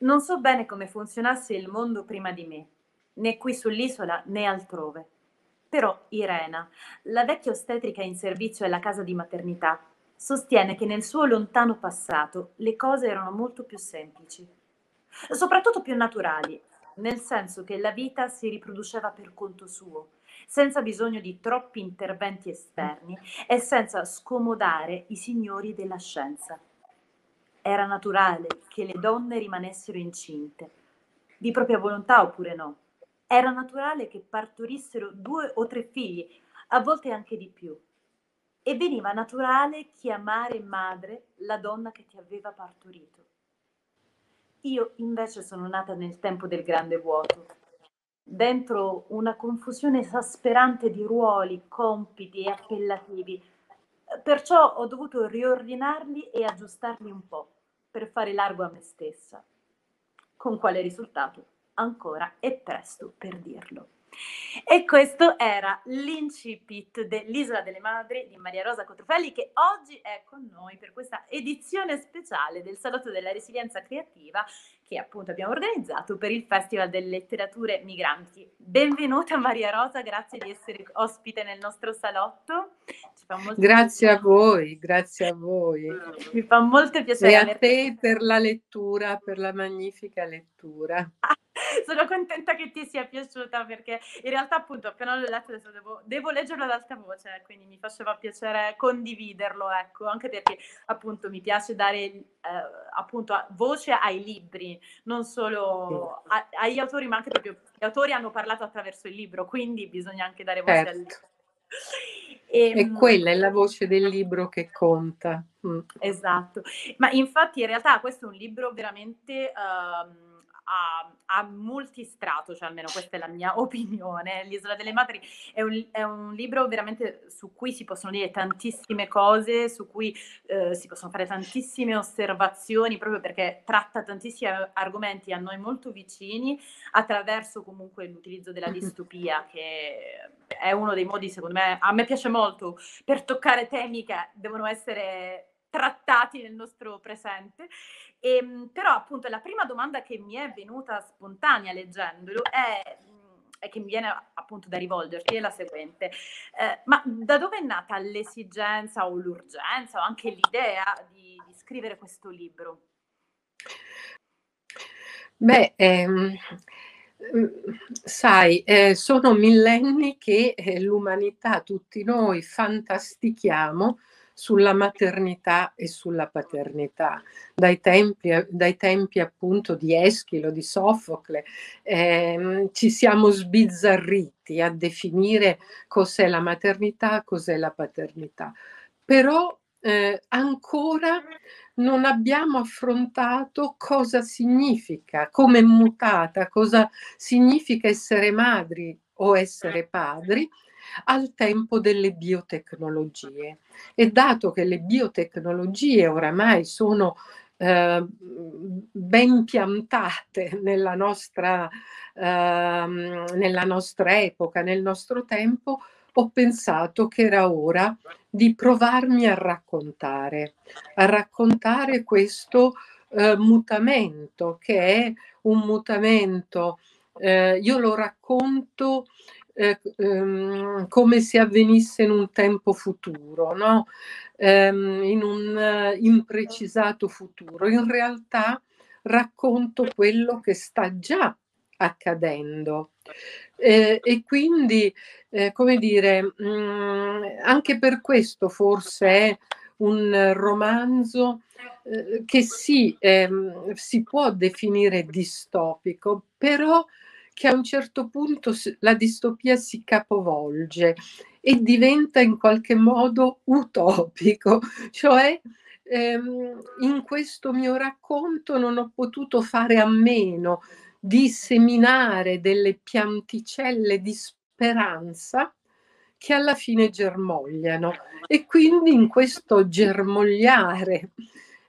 Non so bene come funzionasse il mondo prima di me, né qui sull'isola né altrove. Però Irena, la vecchia ostetrica in servizio alla casa di maternità, sostiene che nel suo lontano passato le cose erano molto più semplici, soprattutto più naturali, nel senso che la vita si riproduceva per conto suo, senza bisogno di troppi interventi esterni e senza scomodare i signori della scienza. Era naturale che le donne rimanessero incinte, di propria volontà oppure no. Era naturale che partorissero due o tre figli, a volte anche di più. E veniva naturale chiamare madre la donna che ti aveva partorito. Io invece sono nata nel tempo del grande vuoto, dentro una confusione esasperante di ruoli, compiti e appellativi. Perciò ho dovuto riordinarli e aggiustarli un po' per fare largo a me stessa. Con quale risultato? Ancora è presto per dirlo. E questo era l'incipit dell'Isola delle Madri di Maria Rosa Cotrufelli che oggi è con noi per questa edizione speciale del Salotto della Resilienza Creativa che appunto abbiamo organizzato per il Festival delle Letterature Migranti. Benvenuta Maria Rosa, grazie di essere ospite nel nostro salotto. Grazie piacere. a voi, grazie a voi. Mi fa molto piacere. E a te per la lettura, per la magnifica lettura. sono contenta che ti sia piaciuta perché in realtà appunto appena l'ho letto adesso devo, devo leggerlo ad alta voce, quindi mi faceva piacere condividerlo, ecco, anche perché appunto mi piace dare eh, appunto voce ai libri, non solo a, agli autori, ma anche proprio gli autori hanno parlato attraverso il libro, quindi bisogna anche dare voce certo. al libro. E, e, ehm, quella è la voce del libro che conta. Mm. Esatto, ma infatti in realtà questo è un libro veramente... Um, ha, ha multistrato, cioè almeno questa è la mia opinione. L'isola delle madri è un, è un, libro veramente su cui si possono dire tantissime cose, su cui eh, si possono fare tantissime osservazioni, proprio perché tratta tantissimi argomenti a noi molto vicini, attraverso comunque l'utilizzo della distopia, che è uno dei modi, secondo me, a me piace molto, per toccare temi che devono essere trattati nel nostro presente. E, ehm, però appunto la prima domanda che mi è venuta spontanea leggendolo è e che mi viene appunto da rivolgerti è la seguente. Eh, ma da dove è nata l'esigenza o l'urgenza o anche l'idea di, di scrivere questo libro? Beh, ehm, sai, eh, sono millenni che eh, l'umanità, tutti noi, fantastichiamo sulla maternità e sulla paternità. Dai tempi, dai tempi appunto di Eschilo, di Sofocle, ehm, ci siamo sbizzarriti a definire cos'è la maternità, cos'è la paternità. Però eh, ancora non abbiamo affrontato cosa significa, come è mutata, cosa significa essere madri o essere padri al tempo delle biotecnologie. E dato che le biotecnologie oramai sono eh, ben piantate nella nostra, eh, nella nostra epoca, nel nostro tempo, ho pensato che era ora di provarmi a raccontare, a raccontare questo eh, mutamento che è un mutamento, eh, io lo racconto eh, ehm, come se avvenisse in un tempo futuro, no? ehm, in un uh, imprecisato futuro. In realtà racconto quello che sta già accadendo. Eh, e quindi, eh, come dire, mh, mm, anche per questo forse è un romanzo eh, che sì, ehm, si può definire distopico, però che a un certo punto la distopia si capovolge e diventa in qualche modo utopico, cioè ehm, in questo mio racconto non ho potuto fare a meno di seminare delle pianticelle di speranza che alla fine germogliano. E quindi in questo germogliare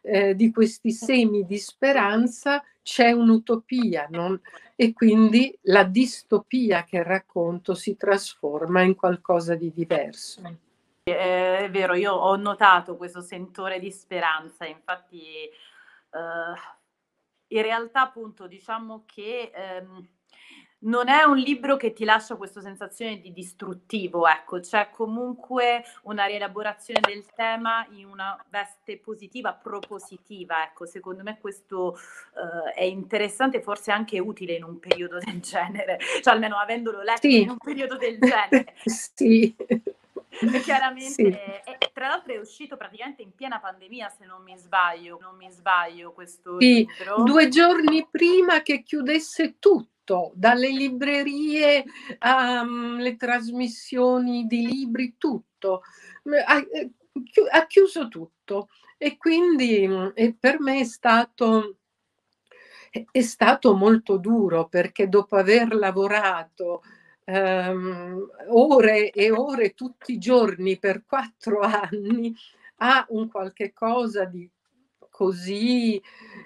eh, di questi semi di speranza c'è un'utopia non? e quindi la distopia che racconto si trasforma in qualcosa di diverso. È vero, io ho notato questo sentore di speranza, infatti eh, in realtà appunto diciamo che ehm, non è un libro che ti lascia questa sensazione di distruttivo, ecco, c'è comunque una rielaborazione del tema in una veste positiva, propositiva, ecco, secondo me questo uh, è interessante, forse anche utile in un periodo del genere, cioè almeno avendolo letto sì. in un periodo del genere. sì. Chiaramente, sì. e, tra l'altro è uscito praticamente in piena pandemia, se non mi sbaglio, non mi sbaglio questo sì, libro. Due giorni prima che chiudesse tutto dalle librerie alle ehm, um, di libri, tutto. Ha, eh, ha chiuso tutto e quindi e per me è stato, è stato molto duro perché dopo aver lavorato um, ore e ore tutti i giorni per quattro anni a un qualche cosa di così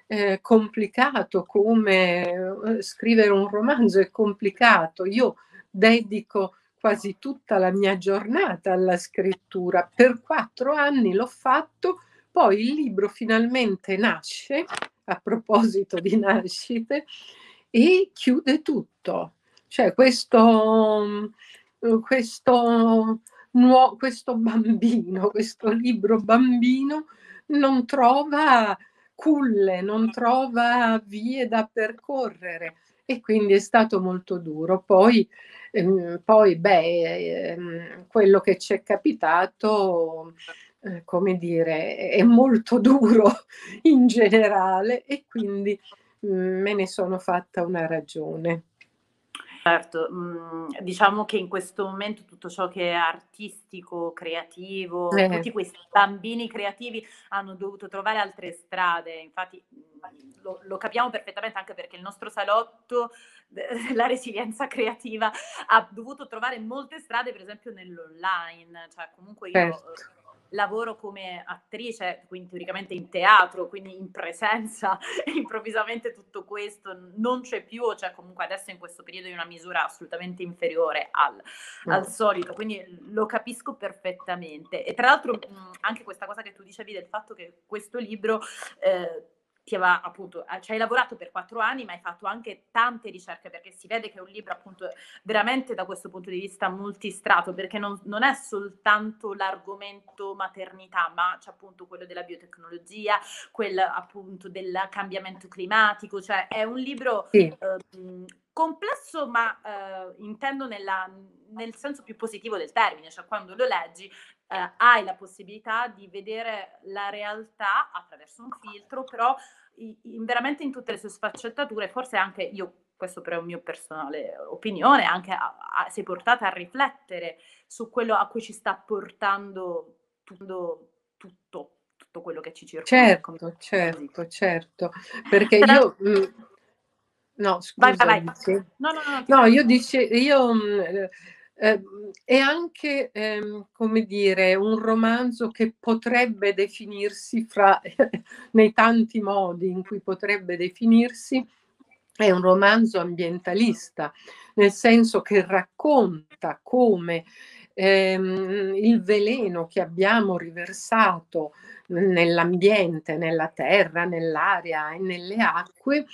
eh, complicato come eh, scrivere un romanzo è complicato. Io dedico quasi tutta la mia giornata alla scrittura. Per quattro anni l'ho fatto, poi il libro finalmente nasce, a proposito di nascite, e chiude tutto. Cioè questo, questo, nuo, questo bambino, questo libro bambino non trova culle, non trova vie da percorrere e quindi è stato molto duro. Poi, ehm, poi beh, ehm, quello che ci è capitato, eh, come dire, è molto duro in generale e quindi mm, me ne sono fatta una ragione. Certo, mhmm, diciamo che in questo momento tutto ciò che è artistico, creativo, Eh. tutti questi bambini creativi hanno dovuto trovare altre strade. Infatti, mhmm, lo lo capiamo perfettamente anche perché il nostro salotto, la resilienza creativa, ha dovuto trovare molte strade, per esempio nell'online. Cioè comunque io, Certo lavoro come attrice, quindi teoricamente in teatro, quindi in presenza, e improvvisamente tutto questo non c'è più, o cioè comunque adesso in questo periodo in una misura assolutamente inferiore al, mm. al solito, quindi lo capisco perfettamente. E tra l'altro mh, anche questa cosa che tu dicevi del fatto che questo libro... Eh, ti aveva appunto, ci hai lavorato per quattro anni, ma hai fatto anche tante ricerche perché si vede che è un libro appunto veramente da questo punto di vista multistrato, perché non, non è soltanto l'argomento maternità, ma c'è appunto quello della biotecnologia, quello appunto del cambiamento climatico, cioè è un libro sì. eh, complesso, ma eh, intendo nella, nel senso più positivo del termine, cioè quando lo leggi eh, hai la possibilità di vedere la realtà attraverso un filtro, però in, veramente in tutte le sue sfaccettature, forse anche io, questo però è un mio personale opinione, anche a, a, sei portata a riflettere su quello a cui ci sta portando tutto, tutto, tutto quello che ci circonda. Certo, certo, certo, perché io... Mm, no, scusa. Vai, vai, vai. No, no, no, no, io dice, io mm, eh, è anche, ehm, come dire, un romanzo che potrebbe definirsi fra, nei tanti modi in cui potrebbe definirsi, è un romanzo ambientalista, nel senso che racconta come ehm, il veleno che abbiamo riversato nell'ambiente, nella terra, nell'aria e nelle acque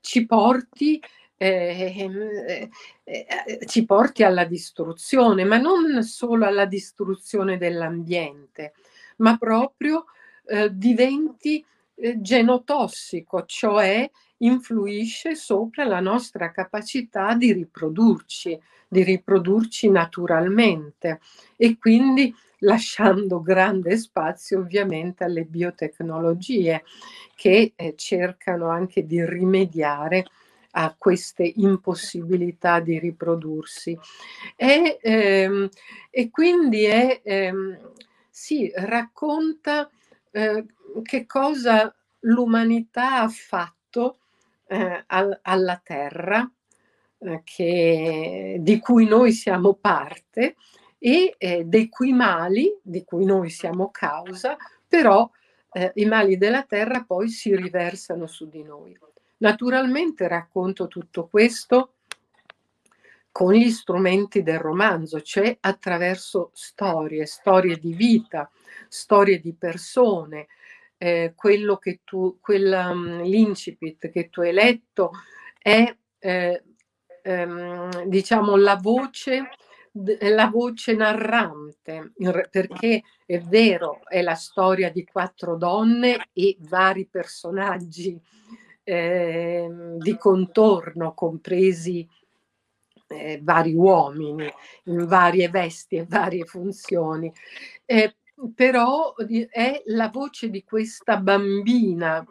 ci porti Ehm, eh, eh, ci porti alla distruzione, ma non solo alla distruzione dell'ambiente, ma proprio eh, diventi eh, genotossico, cioè influisce sopra la nostra capacità di riprodurci, di riprodurci naturalmente e quindi lasciando grande spazio ovviamente alle biotecnologie che eh, cercano anche di rimediare a queste impossibilità di riprodursi. E, ehm, e quindi è, ehm, si racconta eh, che cosa l'umanità ha fatto eh, al, alla Terra, eh, che, di cui noi siamo parte, e eh, dei cui mali, di cui noi siamo causa, però eh, i mali della Terra poi si riversano su di noi. Naturalmente racconto tutto questo con gli strumenti del romanzo, cioè attraverso storie, storie di vita, storie di persone, eh, quello che tu, quella, um, l'incipit che tu hai letto è eh, ehm, diciamo la voce la voce narrante, perché è vero, è la storia di quattro donne e vari personaggi eh, di contorno, compresi eh, vari uomini in varie vesti e varie funzioni. Eh, però è la voce di questa bambina,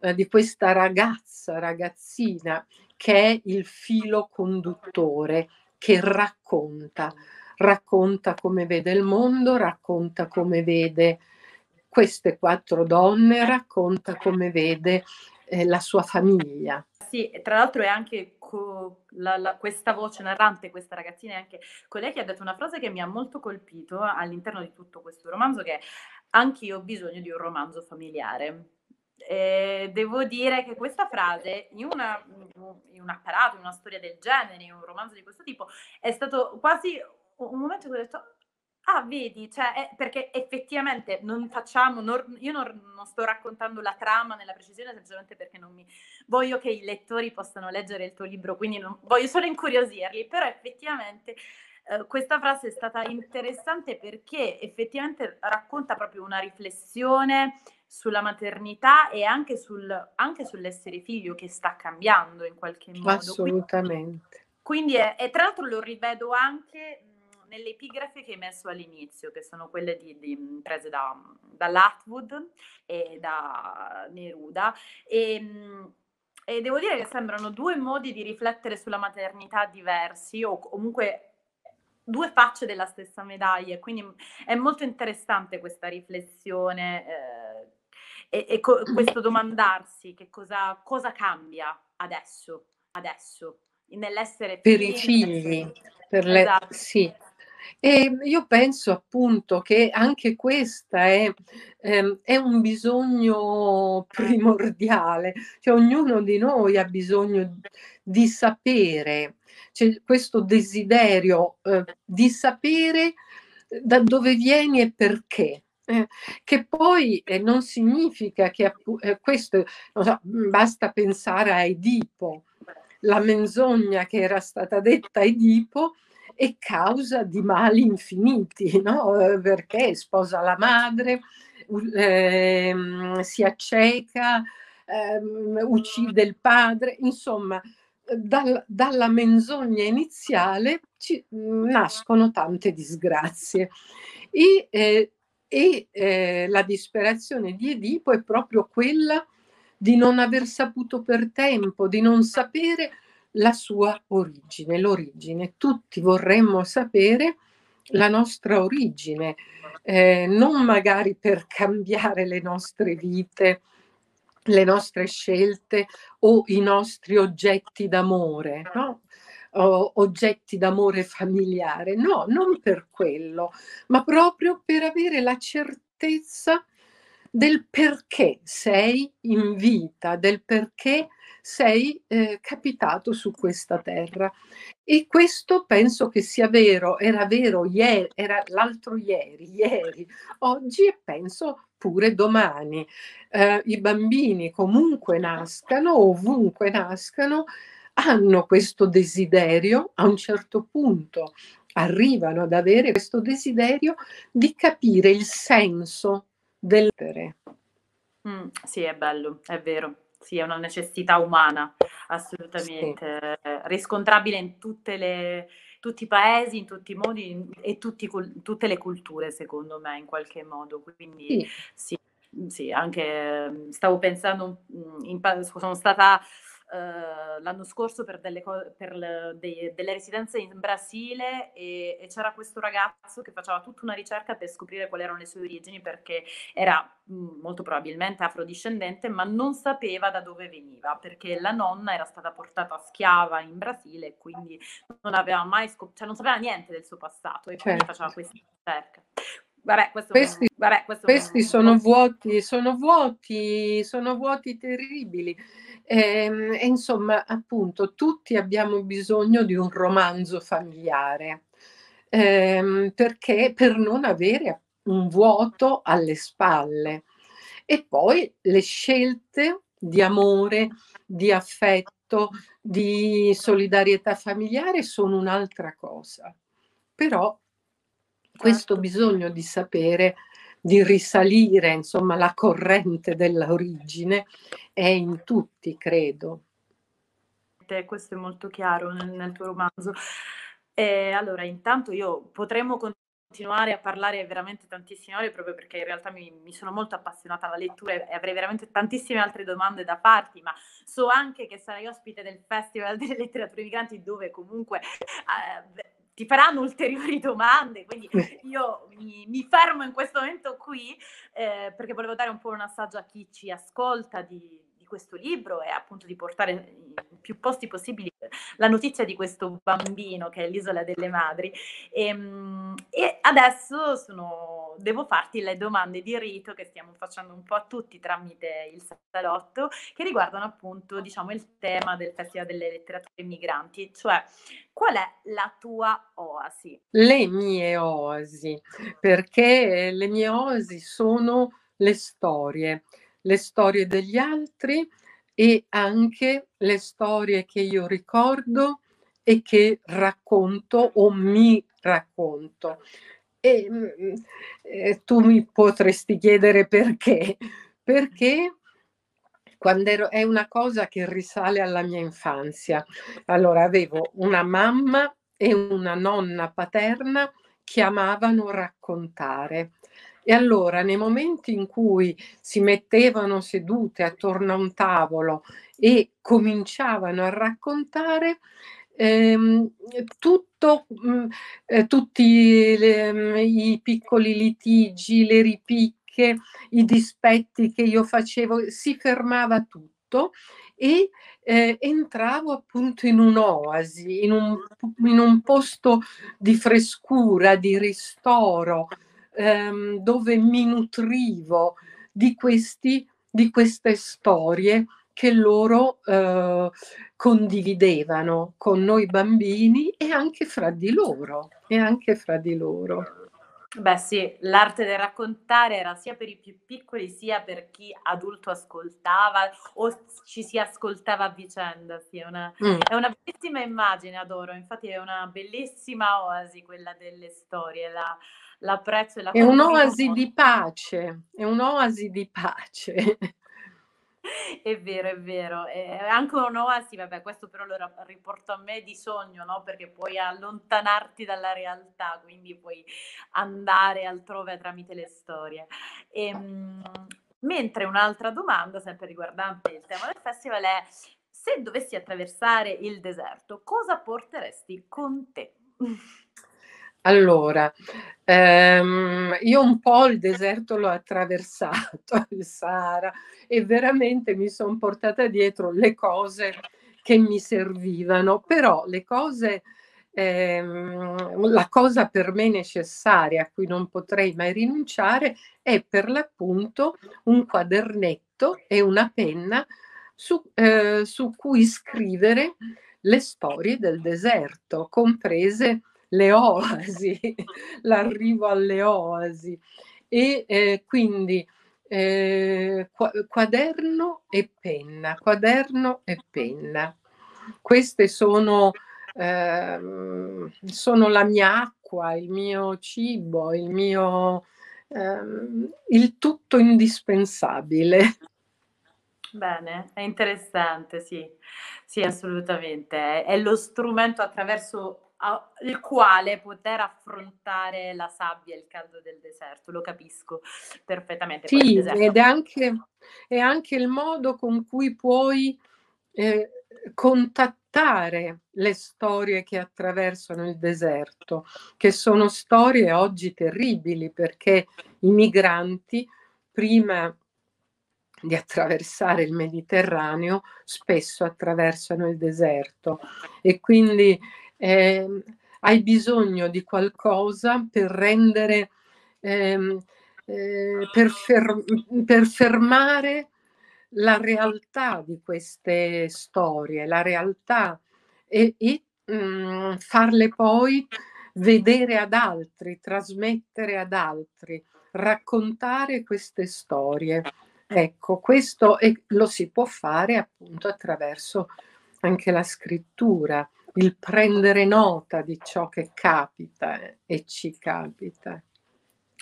eh, di questa ragazza, ragazzina, che è il filo conduttore che racconta, racconta come vede il mondo, racconta come vede queste quattro donne, racconta come vede eh, la sua famiglia. Sì, tra l'altro è anche co- la, la, questa voce narrante, questa ragazzina, è anche colei che ha detto una frase che mi ha molto colpito all'interno di tutto questo romanzo, che è anche io ho bisogno di un romanzo familiare. Eh, devo dire che questa frase, in, una, in un apparato, in una storia del genere, in un romanzo di questo tipo, è stato quasi un momento in cui ho detto, ah, vedi, cioè, è, perché effettivamente non facciamo, non, io non, non, sto raccontando la trama nella precisione semplicemente perché non mi voglio che i lettori possano leggere il tuo libro, quindi non, voglio solo incuriosirli, però effettivamente eh, questa frase è stata interessante perché effettivamente racconta proprio una riflessione sulla maternità e anche, sul, anche sull'essere figlio che sta cambiando in qualche modo. Assolutamente. Quindi, quindi è, e tra l'altro lo rivedo anche nelle epigrafe che hai messo all'inizio, che sono quelle di, di, prese da, da Latwood e da Neruda. E, e devo dire che sembrano due modi di riflettere sulla maternità diversi o comunque due facce della stessa medaglia, quindi è molto interessante questa riflessione eh, e, e co- questo domandarsi che cosa, cosa cambia adesso, adesso, nell'essere per i figli, per le, esatto. sì. E io penso appunto che anche questa è, ehm, è, un bisogno primordiale, cioè ognuno di noi ha bisogno di sapere, c'è questo desiderio eh, di sapere da dove vieni e perché. Eh, che poi eh, non significa che eh, questo, so, basta pensare a Edipo, la menzogna che era stata detta a Edipo è causa di mali infiniti, no? Eh, perché sposa la madre, ehm, si acceca, ehm, uccide il padre, insomma, dal, dalla menzogna iniziale ci, nascono tante disgrazie. E eh, e eh, la disperazione di Edipo è proprio quella di non aver saputo per tempo, di non sapere la sua origine, l'origine. Tutti vorremmo sapere la nostra origine, eh, non magari per cambiare le nostre vite, le nostre scelte o i nostri oggetti d'amore, no? o oggetti d'amore familiare, no, non per quello, ma proprio per avere la certezza del perché sei in vita, del perché sei eh, capitato su questa terra. E questo penso che sia vero, era vero ieri, era l'altro ieri, ieri, oggi e penso pure domani. Eh, I bambini comunque nascano, ovunque nascano, hanno questo desiderio, a un certo punto arrivano ad avere questo desiderio di capire il senso dell'essere. Mm, sì, è bello, è vero. Sì, è una necessità umana, assolutamente, sì. riscontrabile in tutte le, tutti i paesi, in tutti i modi in, e tutti, tutte le culture, secondo me, in qualche modo. Quindi sì, sì, sì anche stavo pensando, mm, in, sono stata eh, l'anno scorso per, delle, per le, dei, delle, residenze in Brasile e, e, c'era questo ragazzo che faceva tutta una ricerca per scoprire quali erano le sue origini perché era mh, mm, molto probabilmente afrodiscendente ma non sapeva da dove veniva perché la nonna era stata portata schiava in Brasile e quindi non aveva mai scoperto, cioè non sapeva niente del suo passato e quindi certo. faceva questa ricerca. Vabbè, questi, vabbè, questi sono vuoti, sono vuoti, sono vuoti terribili. E, ehm, e insomma, appunto, tutti abbiamo bisogno di un romanzo familiare ehm, perché per non avere un vuoto alle spalle. E poi le scelte di amore, di affetto, di solidarietà familiare sono un'altra cosa. Però questo certo. bisogno di sapere, di risalire, insomma, la corrente dell'origine è in tutti, credo. Questo è molto chiaro nel, nel tuo romanzo. Eh, allora, intanto io potremmo continuare a parlare veramente tantissime ore proprio perché in realtà mi, mi, sono molto appassionata alla lettura e avrei veramente tantissime altre domande da farti, ma so anche che sarai ospite del Festival delle Letterature Migranti dove comunque eh, ti faranno ulteriori domande, quindi io mi, mi fermo in questo momento qui eh, perché volevo dare un po' un assaggio a chi ci ascolta di, di questo libro e appunto di portare in più posti possibili la notizia di questo bambino che è l'isola delle madri. E, ehm, e adesso sono, devo farti le domande di rito che stiamo facendo un po' a tutti tramite il salotto, che riguardano appunto diciamo, il tema del Festival delle Letterature Migranti, cioè qual è la tua oasi? Le mie oasi, perché le mie oasi sono le storie le storie degli altri e anche le storie che io ricordo e che racconto o mi racconto. E, mm, eh, tu mi potresti chiedere perché? Perché quando ero, è una cosa che risale alla mia infanzia. Allora avevo una mamma e una nonna paterna che amavano raccontare e allora nei momenti in cui si mettevano sedute attorno a un tavolo e cominciavano a raccontare, ehm, tutto, mh, mm, eh, tutti le, mh, mm, i piccoli litigi, le ripicche, i dispetti che io facevo, si fermava tutto e eh, entravo appunto in un'oasi, in un, in un posto di frescura, di ristoro, ehm, dove mi nutrivo di, questi, di queste storie che loro eh, condividevano con noi bambini e anche fra di loro. E anche fra di loro. Beh sì, l'arte del raccontare era sia per i più piccoli sia per chi adulto ascoltava o ci si ascoltava a vicenda. Sì, è, una, mm. è una bellissima immagine, adoro. Infatti è una bellissima oasi quella delle storie. La, l'apprezzo e la È un'oasi di pace, è un'oasi di pace. È vero, è vero. È anche un'oasi, vabbè, questo però lo riporto a me di sogno, no? Perché puoi allontanarti dalla realtà, quindi puoi andare altrove tramite le storie. E, ehm, mentre un'altra domanda, sempre riguardante il tema del festival, è se dovessi attraversare il deserto, cosa porteresti con te? Allora, ehm, io un po' il deserto l'ho attraversato, il Sahara, e veramente mi sono portata dietro le cose che mi servivano, però le cose, ehm, la cosa per me necessaria, a cui non potrei mai rinunciare, è per l'appunto un quadernetto e una penna su, eh, su cui scrivere le storie del deserto, comprese le oasi, l'arrivo alle oasi. E eh, quindi eh, quaderno e penna, quaderno e penna. Queste sono, eh, sono la mia acqua, il mio cibo, il mio ehm, il tutto indispensabile. Bene, è interessante, sì, sì, assolutamente. È, è lo strumento attraverso il quale poter affrontare la sabbia e il caldo del deserto, lo capisco perfettamente. Sì, ed è anche, è anche, il modo con cui puoi eh, contattare le storie che attraversano il deserto, che sono storie oggi terribili perché i migranti prima di attraversare il Mediterraneo spesso attraversano il deserto e quindi eh, hai bisogno di qualcosa per rendere, ehm, eh, per, fer- per fermare la realtà di queste storie, la realtà e, e mh, mm, farle poi vedere ad altri, trasmettere ad altri, raccontare queste storie. Ecco, questo è, lo si può fare appunto attraverso anche la scrittura, il prendere nota di ciò che capita e ci capita.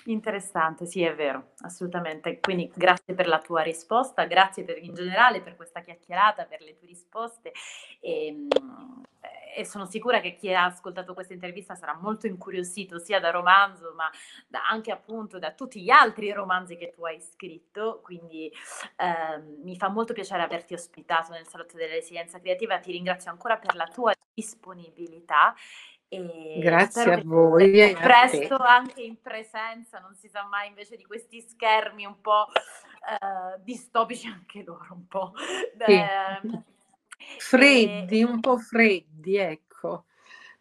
Interessante, sì, è vero, assolutamente. Quindi grazie per la tua risposta, grazie per, in generale per questa chiacchierata, per le tue risposte e, ehm, e, sono sicura che chi ha ascoltato questa intervista sarà molto incuriosito sia da romanzo ma da, anche appunto da tutti gli altri romanzi che tu hai scritto. Quindi eh, mi fa molto piacere averti ospitato nel Salotto della Resilienza Creativa, ti ringrazio ancora per la tua disponibilità e Grazie a voi. E presto a anche in presenza, non si sa mai invece di questi schermi un po' eh, distopici anche loro, un po'. Sì. Eh, freddi, e... un po' freddi, ecco.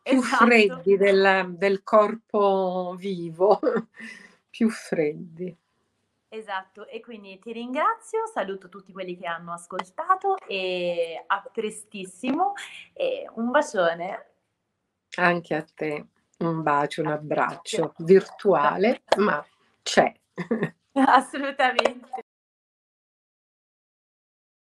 Più esatto. freddi del, del corpo vivo, più freddi. Esatto, e quindi ti ringrazio, saluto tutti quelli che hanno ascoltato e a prestissimo e un bacione. Anche a te. Un bacio, un abbraccio virtuale, ma c'è. Assolutamente.